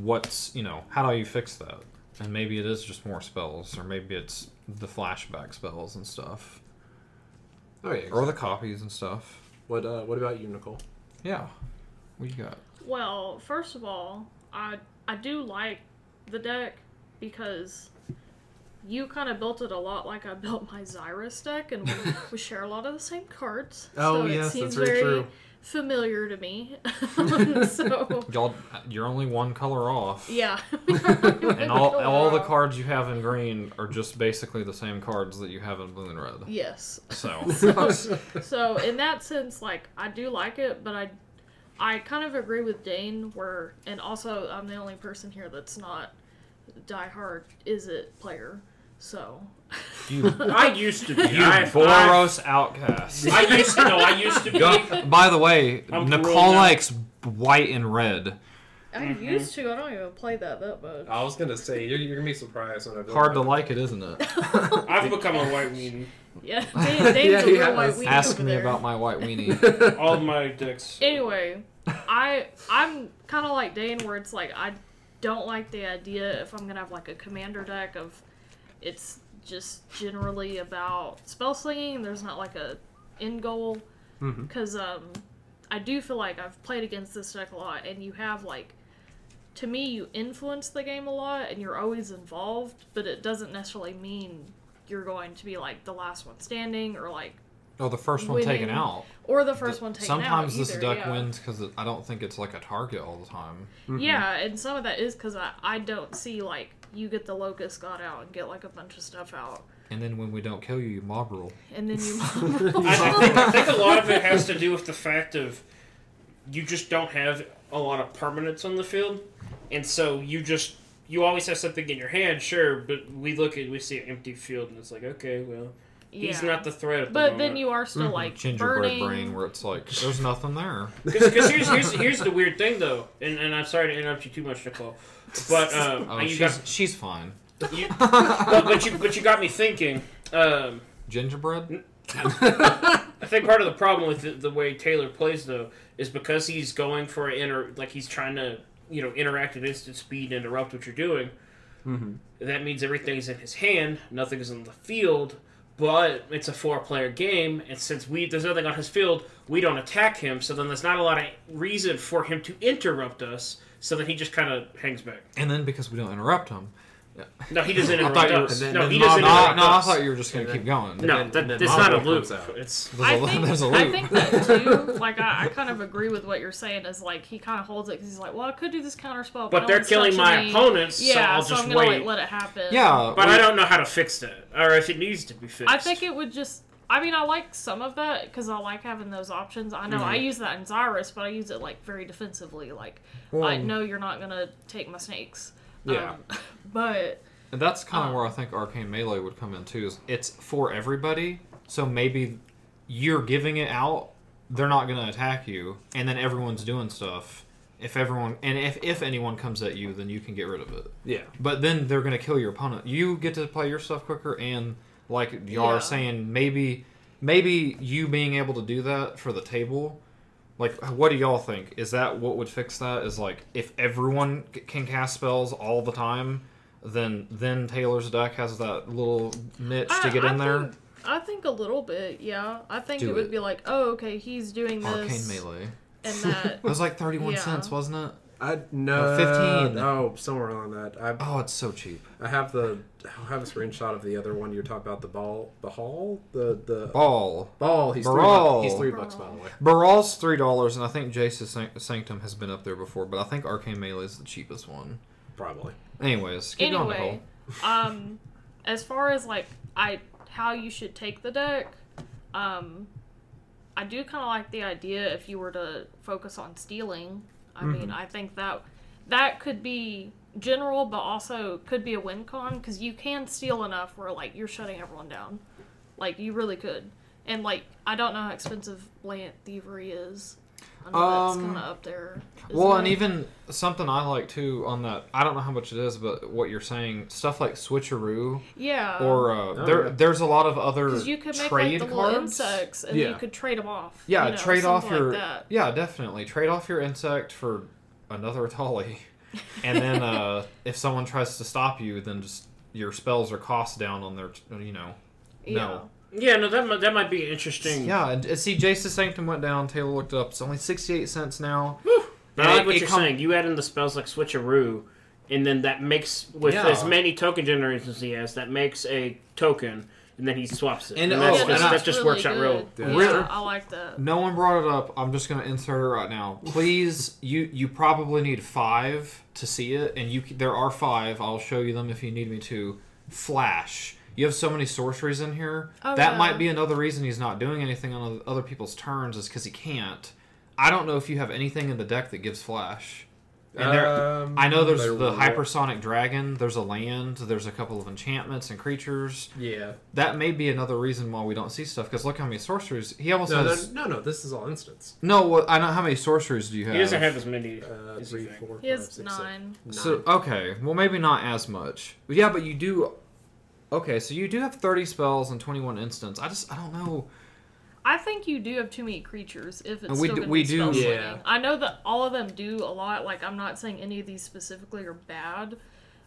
what's you know how do you fix that, and maybe it is just more spells, or maybe it's the flashback spells and stuff, Oh yeah. or the copies and stuff. What uh, What about you, Nicole? Yeah, what you got? Well, first of all, I I do like the deck because you kind of built it a lot like I [LAUGHS] built my Xyris deck, and we, [LAUGHS] we share a lot of the same cards. Oh, so yes, it seems that's very true. familiar to me. [LAUGHS] so Y'all, you're only one color off. yeah, And all, all the cards you have in green are just basically the same cards that you have in blue and red. Yes. So, so in that sense, like I do like it, but I I kind of agree with Dane where and also I'm the only person here that's not diehard Izzet player. So you, [LAUGHS] I used to be. you I, I, Boros outcast. I used to no. I used to be. Go- by the way, I'm Nicole likes white and red. I Mm-hmm. used to. I don't even play that that much. I was gonna say you're, you're gonna be surprised when I Hard to like it, isn't it? [LAUGHS] I've become a white weenie. Yeah, Dane, Dane's Yeah, a he real white weenie Ask over me there. about my white weenie. [LAUGHS] All my dicks. Anyway, I I'm kind of like Dane where it's like I don't like the idea if I'm gonna have like a commander deck of it's just generally about spell slinging. There's not like a end goal because um I do feel like I've played against this deck a lot and you have like to me you influence the game a lot and you're always involved, but it doesn't necessarily mean you're going to be like the last one standing or like Oh, the first one taken out. or the first one taken Sometimes out. Sometimes this duck yeah. wins because I don't think it's like a target all the time. Mm-hmm. Yeah, and some of that is because I, I don't see like you get the locust god out and get like a bunch of stuff out, And then when we don't kill you, you mob rule. and then you. [LAUGHS] I, I, think, I think a lot of it has to do with the fact of you just don't have a lot of permanence on the field, and so you just you always have something in your hand, sure, but we look at we see an empty field and it's like okay, well he's not the threat. At the But then you are still like Gingerbread burning. brain, where it's like, there's nothing there. [LAUGHS] Because here's, here's here's the weird thing though, and, and I'm sorry to interrupt you too much, Nicole, but um, [LAUGHS] Oh, you she's, got she's fine. you, but, but you but you got me thinking. Um, Gingerbread? I think part of the problem with the, the way Taylor plays though is because he's going for an inner like he's trying to you know interact at instant speed and interrupt what you're doing. Mm-hmm. That means everything's in his hand, nothing is on the field. But it's a four-player game, and since we there's nothing on his field, we don't attack him. So then there's not a lot of reason for him to interrupt us. So that he just kind of hangs back. And then because we don't interrupt him. No, he doesn't interrupt thought were- us. then- no, and he then doesn't No, interrupt no, I thought you were just going to keep going. no, And that, then it's not a loop. comes. It's There's a, I think, there's a I loop. I think that too. [LAUGHS] Like I, I kind of agree with what you're saying. Is like he kind of holds it because he's like, well, I could do this counter spell, but no they're killing my touching me. opponents, so Yeah, I'll so just I'm gonna wait. like let it happen. yeah. But we- I don't know how to fix that, or if it needs to be fixed. I think it would just. I mean, I like some of that because I like having those options. I know I mm-hmm. use that in Xyris, but I use it like very defensively. Like, I know you're not gonna take my snakes. Yeah. Um, but And that's kind of Um, where I think Arcane Melee would come in too. Is it's for everybody, so maybe you're giving it out, they're not going to attack you, and then everyone's doing stuff. If everyone and if if anyone comes at you, then you can get rid of it. Yeah. But then they're going to kill your opponent. You get to play your stuff quicker, and like y'all Yeah. are saying, maybe maybe you being able to do that for the table. Like, what do y'all think? Is that what would fix that? Is like if everyone c- can cast spells all the time, then then Taylor's deck has that little niche I- to get I in there. Think, I think a little bit, yeah. I think Do it would it. be like, oh, okay, he's doing this, Arcane melee. and that. [LAUGHS] It was like thirty one Yeah. cents, wasn't it? I no 15. Oh, somewhere on that. I Oh, it's so cheap. I have the I have a screenshot of the other one you're talking about the ball the hall the the Ball. ball. He's three, he's three bucks by the way. Baral's three dollars, and I think Jace's Sanctum has been up there before, but I think Arcane Melee is the cheapest one. Probably. Anyways, keep going, anyway, Nicole. um, as far as like I how you should take the deck, um, I do kind of like the idea if you were to focus on stealing. I mean, mm-hmm. I think that that could be general, but also could be a win con because you can steal enough where like you're shutting everyone down, like you really could. And like I don't know how expensive land thievery is. I know that's Um, kind of up there. isn't Well, and even something I like too on that. I don't know how much it is, but what you're saying, stuff like switcheroo, yeah, or uh, Oh, there, yeah. there's a lot of other Because you could make trade like the little cards. insects and you could trade them off. Yeah, you know, trade off your Like that. yeah, definitely trade off your insect for another [LAUGHS] Tolly, and then uh, [LAUGHS] if someone tries to stop you, then just your spells are cost down on their you know. No. Yeah, no, that might, that might be interesting. Yeah, and uh, see, Jace's Sanctum went down. Taylor looked it up. It's only sixty-eight cents now. But I like it- what it you're com- saying. You add in the spells like Switcheroo, and then that makes with Yeah. as many token generations as he has, that makes a token, and then he swaps it. And- And, oh, that's and just, I- that just really works out real. good. Yeah. Yeah, I like that. No one brought it up. I'm just gonna insert it right now. Please, you you probably need five to see it, and you there are five. I'll show you them if you need me to. Flash. You have so many sorceries in here. Oh, that yeah. might be another reason he's not doing anything on other people's turns is because he can't. I don't know if you have anything in the deck that gives flash. And there, Um, I know there's the were- hypersonic dragon. There's a land. There's a couple of enchantments and creatures. Yeah. That may be another reason why we don't see stuff. Because look how many sorceries he almost No, has. no, no, no. This is all instants. No, what, I know how many sorceries do you have. He doesn't have as many. Uh, as three, four, He has five, six, seven, nine. nine. So okay, well maybe not as much. But yeah, but you do. Okay, so you do have thirty spells and twenty one instants. I just I don't know. I think you do have too many creatures if it's And we still do- gonna we be do- spell slinging. Yeah. I know that all of them do a lot. Like I'm not saying any of these specifically are bad,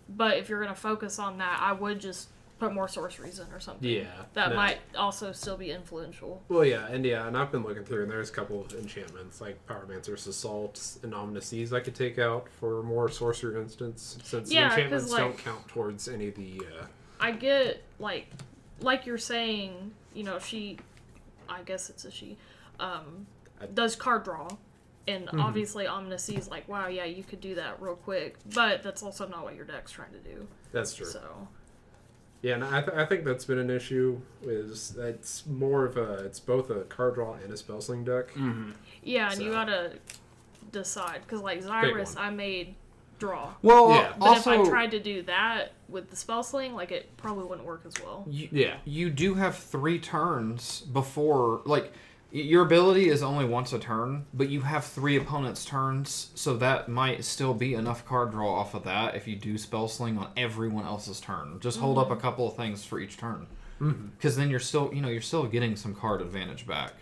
but if you're gonna focus on that, I would just put more sorceries in or something. Yeah, that no. might also still be influential. Well, yeah, and yeah, and I've been looking through, and there's a couple of enchantments like Pyromancer's Assault and Omnises I could take out for more sorcerer instants, since Yeah, the 'cause, enchantments don't count towards any of the. Uh, I get like like you're saying, you know, she I guess it's a she, um does card draw. And Mm-hmm. obviously Omnises is like, wow, yeah, you could do that real quick. But that's also not what your deck's trying to do. that's true. So Yeah, and I, th- I think that's been an issue. Is it's more of a it's both a card draw and a spell sling deck. Mm-hmm. Yeah, and you gotta decide. Because, like, Xyris, one. I made draw. Well, Yeah. Uh, but also if I tried to do that with the spell sling, like, it probably wouldn't work as well. you, Yeah, you do have three turns before like your ability is only once a turn, but you have three opponents' turns, so that might still be enough card draw off of that if you do spell sling on everyone else's turn. Just hold up mm-hmm. a couple of things for each turn, mm-hmm. because then you're still you know you're still getting some card advantage back.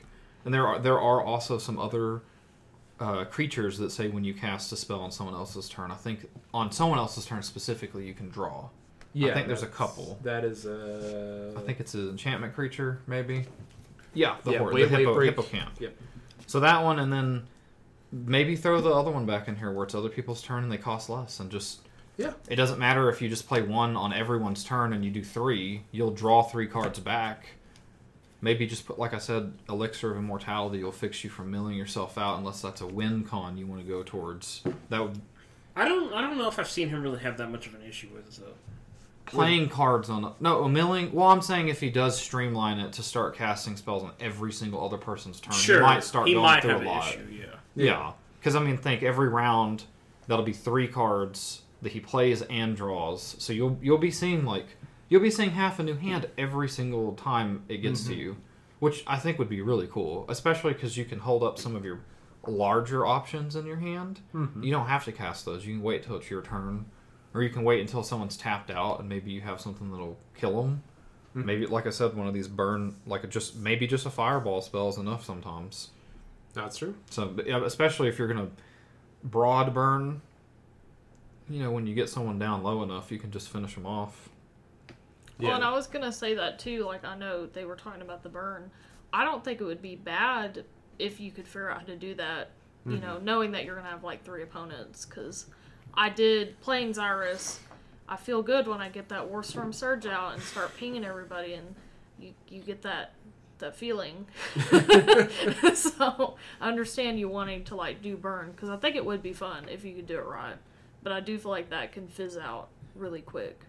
And there are there are also some other uh, creatures that say when you cast a spell on someone else's turn. I think on someone else's turn specifically, you can draw. yeah. I think there's a couple. That is uh, I think it's an enchantment creature, maybe. Yeah, the, Yeah, horde, the hippo, hippocamp. Yep. So that one, and then maybe throw the other one back in here where it's other people's turn and they cost less, and just Yeah. it doesn't matter if you just play one on everyone's turn and you do three, you'll draw three cards back. Maybe just put, like I said, elixir of immortality will fix you from milling yourself out, unless that's a win con you want to go towards. That would I don't. I don't know if I've seen him really have that much of an issue with it though. playing cards on no a milling. Well, I'm saying if he does streamline it to start casting spells on every single other person's turn, Sure, he might start he going might through a lot. issue. Yeah. Yeah, because I mean, think every round that'll be three cards that he plays and draws. So you'll you'll be seeing like you'll be seeing half a new hand every single time it gets Mm-hmm. to you, which I think would be really cool, especially because you can hold up some of your larger options in your hand. Mm-hmm. You don't have to cast those. You can wait till it's your turn, or you can wait until someone's tapped out and maybe you have something that'll kill them. Mm-hmm. Maybe, like I said, one of these burn like a just maybe just a fireball spell is enough sometimes. That's true. So, especially if you're gonna broad burn, you know, when you get someone down low enough, you can just finish them off. Well, and I was gonna say that too. Like I know they were talking about the burn. I don't think it would be bad if you could figure out how to do that. You mm-hmm. know, knowing that you're gonna have like three opponents. Because I did playing Xyris. I feel good when I get that Warstorm Surge out and start pinging everybody, and you you get that that feeling. [LAUGHS] [LAUGHS] so I understand you wanting to like do burn because I think it would be fun if you could do it right. But I do feel like that can fizz out really quick.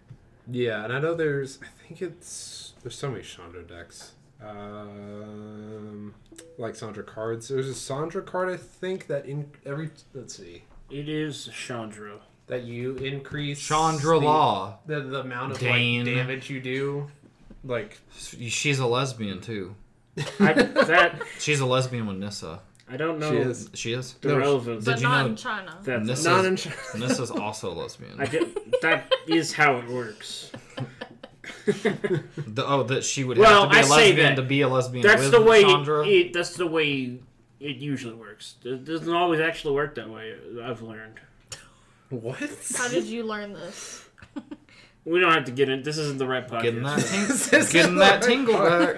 Yeah, and I know there's. I think it's there's so many Chandra decks. Um, like Chandra cards. There's a Chandra card I think that in every let's see It is Chandra. that you increase Chandra the, Law. the the amount of Dane. like damage you do. Like She's a lesbian too. I, that She's a lesbian with Nissa. I don't know she is She is. the No, relevance. Did But you not know- in China. that Nissa- not in. Nissa's [LAUGHS] also a lesbian. I get, that is how it works. [LAUGHS] The, oh, that she would Well, have to be a I say lesbian that. to be a lesbian. That's with the way. Chandra. It, that's the way it usually works. It doesn't always actually work that way. I've learned. What? How did you learn this? [LAUGHS] We don't have to get in. This isn't the right podcast. Getting that, ting- getting that tingle back.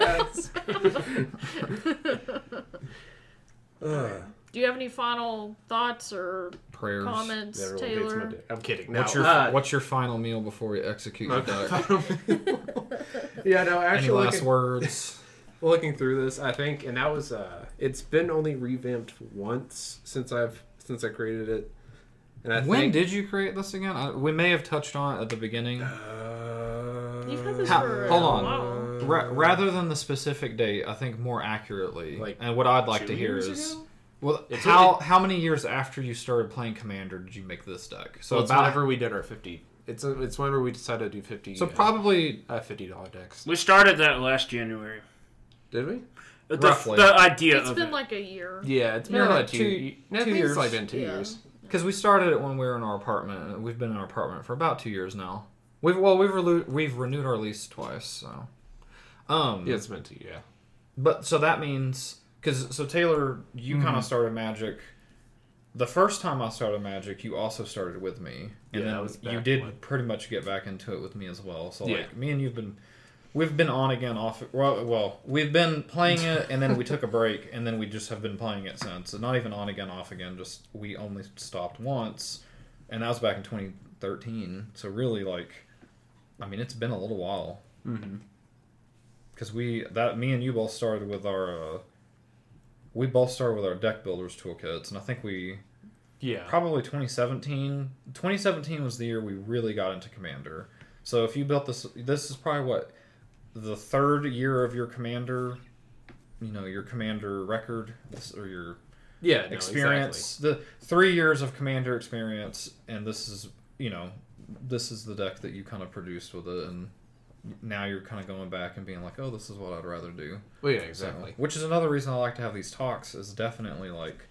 Ugh. Do you have any final thoughts or Prayers. comments, Everyone hates my Taylor? dick. I'm kidding. What's No, your uh, What's your final meal before you execute your [LAUGHS] deck? [LAUGHS] yeah, no, Any actually, last looking, words? [LAUGHS] looking through this, I think, and that was uh, it's been only revamped once since I've since I created it, and I When think, did you create this again? I, we may have touched on it at the beginning. Uh, You've had this How- for a hold on. while. Ra- rather than the specific date, I think more accurately, Like, and what I'd like to hear is, ago? well, It's how really- how many years after you started playing Commander did you make this deck? So So it's about whenever we did our fifty. It's a, it's whenever we decided to do fifty. so uh, probably uh, fifty dollar decks. We started that last January. Did we? The, Roughly. the idea It's of been it. like a year. Yeah, it's been No, about two- two. no, two years. It's like been two Yeah. years. because we started it when we were in our apartment. We've been in our apartment for about two years now. We've well we've relu- we've renewed our lease twice. So, um, Yeah, it's meant to. Yeah. But so that means because so Taylor, you kind Mm-hmm. of started Magic. The first time I started Magic, you also started with me, and Yeah, then that was you did when- pretty much get back into it with me as well. So Yeah. like me and you've been, we've been on again off. Well, well, we've been playing it, and then we took a break, and then we just have been playing it since. Not even on again, off again. Just we only stopped once, and that was back in 2013. So really, like, I mean, it's been a little while Mm-hmm. Because we that me and you both started with our uh, we both started with our deck builders toolkits and i think we Yeah. probably 2017 2017 was the year we really got into commander so if you built this this is probably what the third year of your commander you know your commander record or your yeah. no, experience the three years of commander experience and this is you know this is the deck that you kind of produced with it and now you're kind of going back and being like oh this is what i'd rather do. Well, yeah, so, exactly. which is another reason I like to have these talks is definitely like,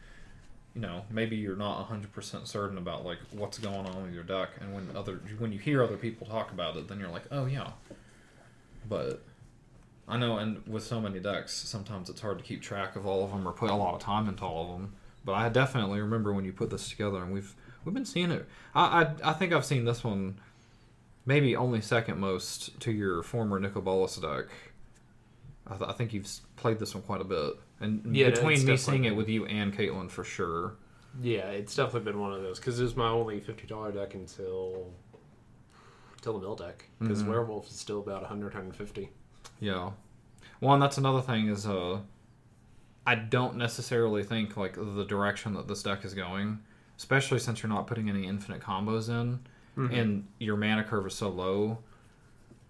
you know, maybe you're not 100% certain about like what's going on with your duck, and when other when you hear other people talk about it then you're like, "Oh yeah." But I know and with so many ducks, sometimes it's hard to keep track of all of them or put a lot of time into all of them. But I definitely remember when you put this together and we've we've been seeing it. I I, I think I've seen this one maybe only second most to your former Nicol Bolas deck. I, th- I think you've played this one quite a bit, and Yeah, between me seeing it with you and Caitlin for sure. Yeah, it's definitely been one of those because it was my only fifty dollar deck until until the mill deck because Mhm. werewolf is still about 100 150 Yeah. Well, and that's another thing is uh, I don't necessarily think like the direction that this deck is going, especially since you're not putting any infinite combos in, Mm-hmm. and your mana curve is so low.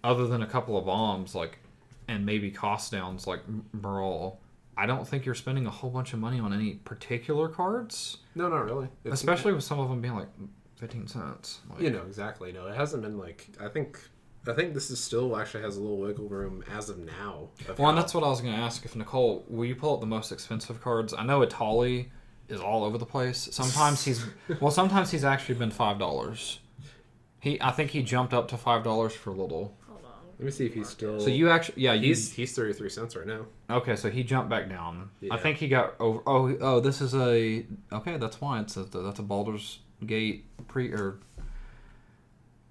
Other than a couple of bombs, like, and maybe cost downs like M- Brawl, I don't think you're spending a whole bunch of money on any particular cards, no not really It's- especially with some of them being like fifteen cents. Like, you know exactly no it hasn't been like i think i think this is still actually has a little wiggle room as of now of Well, and that's what I was going to ask. If Nicole, will you pull up the most expensive cards? I know Etali is all over the place. Sometimes he's [LAUGHS] well, sometimes he's actually been five dollars. He, I think he jumped up to five dollars for a little. Hold on. let me see if he's still So you actually, yeah, you, he's he's 33 cents right now okay. So he jumped back down. I think he got over. Oh, oh, this is a okay. That's why it's a that's a Baldur's Gate pre or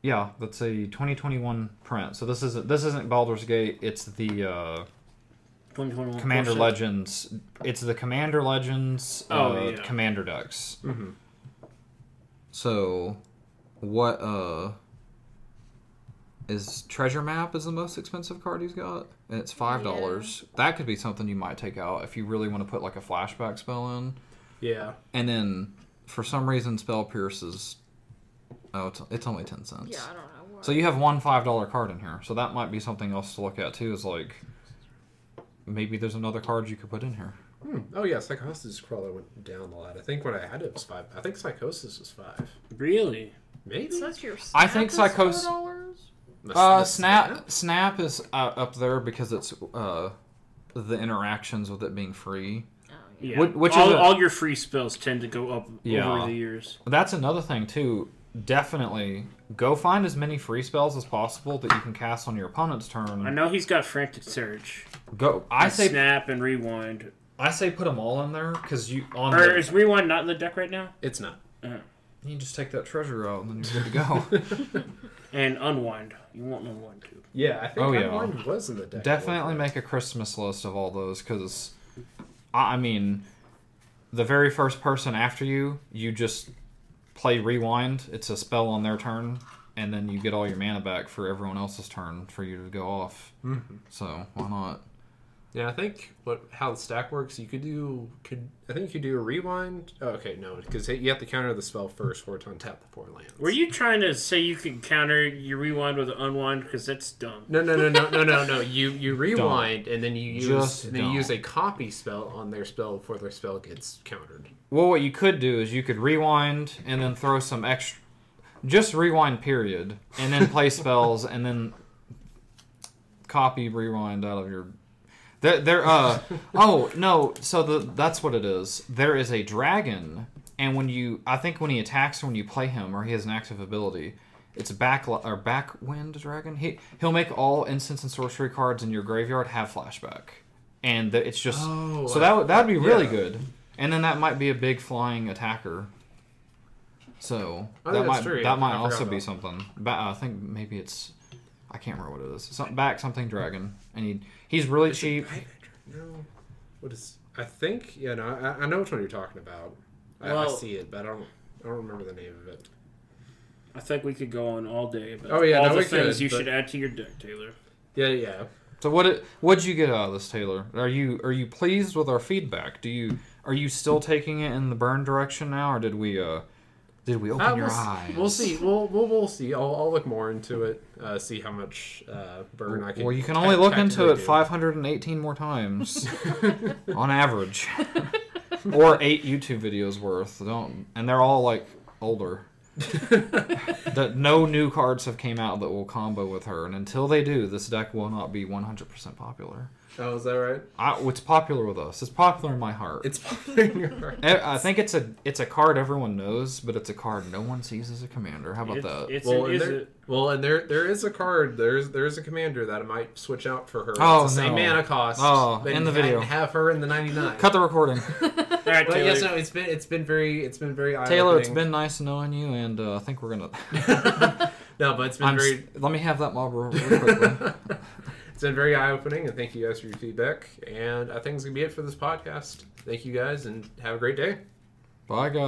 Yeah, that's a 2021 print. So this isn't this isn't Baldur's Gate. It's the uh, 2021 Commander Corset. Legends. It's the Commander Legends. Oh, uh, yeah. Commander decks. Mm-hmm. So, what uh is Treasure Map is the most expensive card he's got, and it's five dollars. That could be something you might take out if you really want to put like a flashback spell in. Yeah. And then, for some reason, Spell Pierce is oh, it's, it's only ten cents. Yeah, I don't know. What. So you have one five dollar card in here. So that might be something else to look at too. Is like maybe there's another card you could put in here. Hmm. Oh yeah, Psychosis probably went down a lot. I think when I had it was five. I think Psychosis was five. Really? Maybe. So that's your. I think snap is Psychos- $4? The- Uh, Snap Snap is uh, up there because it's uh the interactions with it being free. Oh, yeah. Yeah. Which- which all, a- all your free spells tend to go up Yeah. over the years. That's another thing too. Definitely go find as many free spells as possible that you can cast on your opponent's turn. I know he's got Frantic Search. Go. I And say snap and rewind. I say put them all in there because you on Or the, is rewind not in the deck right now? It's not. You can just take that treasure out and then you're good to go. [LAUGHS] [LAUGHS] And unwind. You want unwind too. Yeah, I think Oh, yeah. Was in the deck. Definitely make a Christmas list of all those because, I I mean, the very first person after you, you just play rewind. It's a spell on their turn, and then you get all your mana back for everyone else's turn for you to go off. Mm-hmm. So why not? Yeah, I think what how the stack works, you could do could I think you could do a rewind. Oh, okay, no, because you have to counter the spell first for it to untap the four lands. Were you trying to say you can counter your rewind with an unwind? Because that's dumb. No, no, no, no, no, no, no. You you rewind and then you use Just then you use a copy spell on their spell before their spell gets countered. Well, what you could do is you could rewind and then throw some extra, just rewind period, and then play [LAUGHS] spells and then copy rewind out of your. There, there. Uh, [LAUGHS] oh no! So the that's what it is. There is a dragon, and when you, I think when he attacks, when you play him, or he has an active ability, it's back or backwind dragon. He he'll make all instants and sorcery cards in your graveyard have flashback, and the, it's just Oh, so that would that would be really yeah. good. And then that might be a big flying attacker. So Oh, that might true, that might also be something. Ba- I think maybe it's I can't remember what it is. Some, back something dragon, and he he's really Is cheap. No. What is? I think yeah. No, I, I know which one you're talking about. I, I see it, but I don't. I don't remember the name of it. I think we could go on all day about Oh, yeah, all no, the we things could, you but- should add to your deck, Taylor. Yeah, yeah. So what it, what'd you get out of this, Taylor? Are you are you pleased with our feedback? Do you are you still taking it in the burn direction now, or did we uh did we open Uh, your we'll, eyes? we'll see. We'll, we'll we'll see. I'll, I'll look more into it. Uh, see how much uh, burn I can. Well, you can only [LAUGHS] look into it do. 518 more times [LAUGHS] [LAUGHS] on average, or eight YouTube videos worth. Don't, and they're all like older. that no new cards have came out that will combo with her, and until they do, this deck will not be 100% popular. Oh, is that right? I, it's popular with us. It's popular in my heart. It's popular in your heart. I I think it's a it's a card everyone knows, but it's a card no one sees as a commander. How about It's, that? it's Well, an, and is there, it, well, and there there is a card. There's there's a commander that I might switch out for her. Oh, it's the same no. mana cost. Oh, but in the and video. have her in the 99. Cut the recording. [LAUGHS] all right, But Taylor. yes, no, it's been it's been very it's been very Taylor, it's eye-opening. been nice knowing you, and uh, I think we're gonna. [LAUGHS] no, but it's been I'm, very s- let me have that mob real, real quickly. It's been very eye opening, and thank you guys for your feedback. And I think it's gonna be it for this podcast. Thank you guys, and have a great day. Bye, guys.